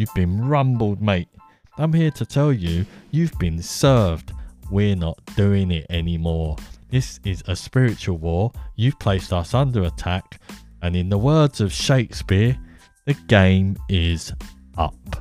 You've been rumbled, mate. I'm here to tell you, you've been served. We're not doing it anymore. This is a spiritual war. You've placed us under attack. And in the words of Shakespeare, the game is up.